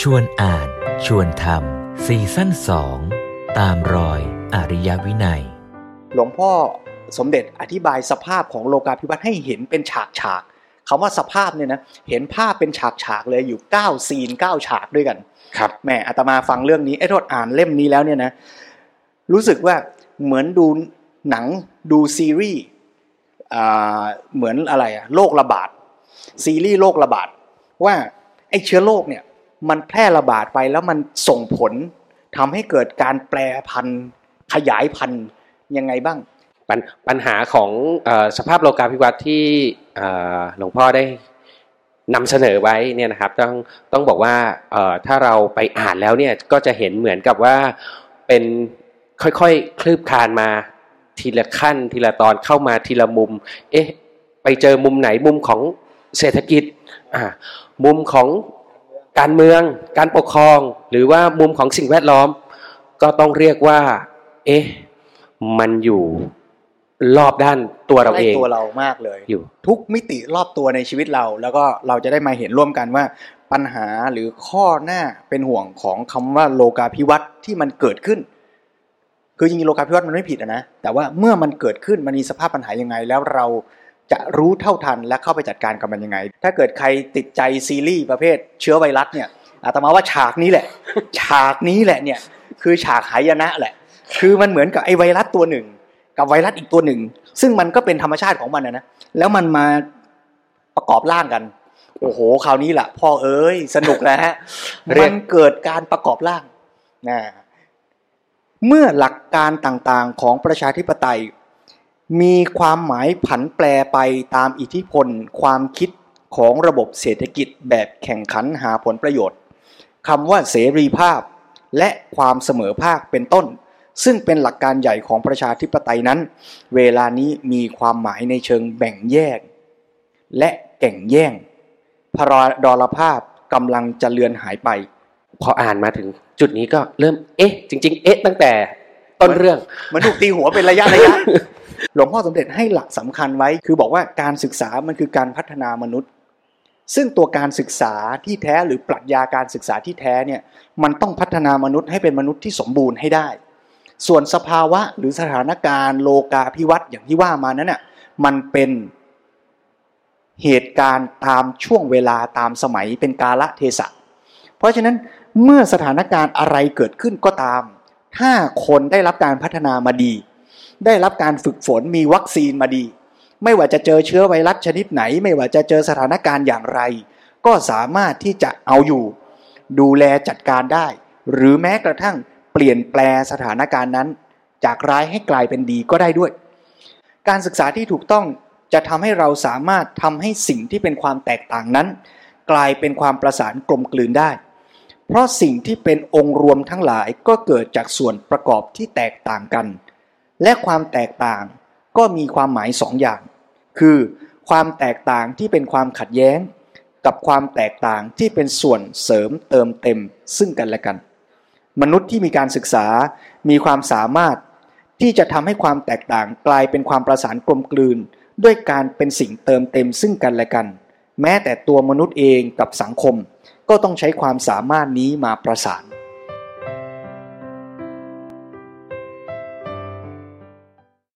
ชวนอ่าน ชวนทำซีซั่นสองตามรอยอริยวินัย หลวงพ่อสมเด็จอธิบายสภาพของโลกาภิวัตน์ให้เห็นเป็นฉากฉากๆคำว่าสภาพเนี่ยนะเห็นภาพเป็นฉากฉากๆเลยอยู่ 9 ซีน 9 ฉากด้วยกันครับแหม่อาตมาฟังเรื่องนี้ไอ้โทษอ่านเล่มนี้แล้วเนี่ยนะรู้สึกว่าเหมือนดูหนังดูซีรีส์อ่าเหมือนอะไรอะโรคระบาดซีรีส์โรคระบาดว่าไอ้เชื้อโรคเนี่ย มันแพร่ระบาดไปแล้วมันส่งผลทำให้เกิดการแปรพันธุ์ขยายพันธุ์ยังไงบ้าง ปัญปัญหาของอสภาพโลกาภิวัตน์ที่หลวงพ่อได้นำเสนอไว้เนี่ยนะครับต้องต้องบอกว่าถ้าเราไปอ่านแล้วเนี่ยก็จะเห็นเหมือนกับว่าเป็นค่อยๆคลืบคลานมาทีละขั้นทีละตอนเข้ามาทีละมุม เอ๊ะไปเจอมุมไหนมุมของเศรษฐกิจมุมของ การเมือง การปกครอง หรือว่ามุมของสิ่งแวดล้อม ก็ต้องเรียกว่า เอ๊ะมันอยู่รอบด้านตัวเราใกล้เองตัวเรามากเลยอยู่ ทุกมิติรอบตัวในชีวิตเรา แล้วก็เราจะได้มาเห็นร่วมกันว่าปัญหาหรือข้อหน้าเป็นห่วงของคำว่าโลกาภิวัตน์ที่มันเกิดขึ้น คือจริงๆโลกาภิวัตน์มันไม่ผิดอะนะแต่ว่าเมื่อมันเกิดขึ้นมันมีสภาพปัญหายังไง แล้วเรา จะรู้เท่าทันและเข้าไปจัดการกับมันยังไง ถ้าเกิดใครติดใจซีรีส์ประเภทเชื้อไวรัสเนี่ยอาตมาว่าฉากนี้แหละ ฉากนี้แหละเนี่ยคือฉากหายนะแหละ คือมันเหมือนกับไอไวรัสตัวหนึ่ง กับไวรัสอีกตัวหนึ่ง ซึ่งมันก็เป็นธรรมชาติของมันนะนะแล้วมันมาประกอบร่างกัน โอ้โหคราวนี้แหละพ่อเอ้ยสนุกแล้วฮะมันเกิดการประกอบร่างนะเมื่อหลักการต่างๆของประชาธิปไตย มีความหมายผันแปรไปตามอิทธิพล ความคิดของระบบเศรษฐกิจแบบแข่งขันหาผลประโยชน์คำว่าเสรีภาพ และความเสมอภาคเป็นต้น ซึ่งเป็นหลักการใหญ่ของประชาธิปไตยนั้น เวลานี้มีความหมายในเชิงแบ่งแยก และแก่งแย่งพระดรภาพกำลังจะเลือนหายไป พออ่านมาถึงจุดนี้ก็เริ่มเอ๊ะ จริง ๆ เอ๊ะตั้งแต่ต้นเรื่องเหมันถูกตีหัวเป็นระยะระยะ หลวงพ่อสมเด็จให้หลักสำคัญไว้ คือบอกว่าการศึกษามันคือการพัฒนามนุษย์ ซึ่งตัวการศึกษาที่แท้หรือปรัชญาการศึกษาที่แท้เนี่ยมันต้องพัฒนามนุษย์ให้เป็นมนุษย์ที่สมบูรณ์ให้ได้ ส่วนสภาวะหรือสถานการณ์โลกาภิวัตน์อย่างที่ว่ามานั้นน่ะมันเป็นเหตุการณ์ตามช่วงเวลาตามสมัยเป็นกาละเทศะ เพราะฉะนั้นเมื่อสถานการณ์อะไรเกิดขึ้นก็ตาม ถ้าคนได้รับการพัฒนามาดี ได้รับการฝึกฝนมีวัคซีนมาดี ไม่ว่าจะเจอเชื้อไวรัสชนิดไหน ไม่ว่าจะเจอสถานการณ์อย่างไร ก็สามารถที่จะเอาอยู่ ดูแลจัดการได้ หรือแม้กระทั่งเปลี่ยนแปลสถานการณ์นั้น จากร้ายให้กลายเป็นดีก็ได้ด้วย การศึกษาที่ถูกต้องจะทำให้เราสามารถทำให้สิ่งที่เป็นความแตกต่างนั้น กลายเป็นความประสานกลมกลืนได้ เพราะสิ่งที่เป็นองค์รวมทั้งหลายก็เกิดจากส่วนประกอบที่แตกต่างกัน และความแตกต่างก็มีความหมายสองอย่าง คือความแตกต่างที่เป็นความขัดแย้ง กับความแตกต่างที่เป็นส่วนเสริมเติมเต็มซึ่งกันและกัน มนุษย์ที่มีการศึกษามีความสามารถที่จะทำให้ความแตกต่างกลายเป็นความประสานกลมกลืน ด้วยการเป็นสิ่งเติมเต็มซึ่งกันและกัน แม้แต่ตัวมนุษย์เองกับสังคม ก็ต้องใช้ความสามารถนี้มาประสาน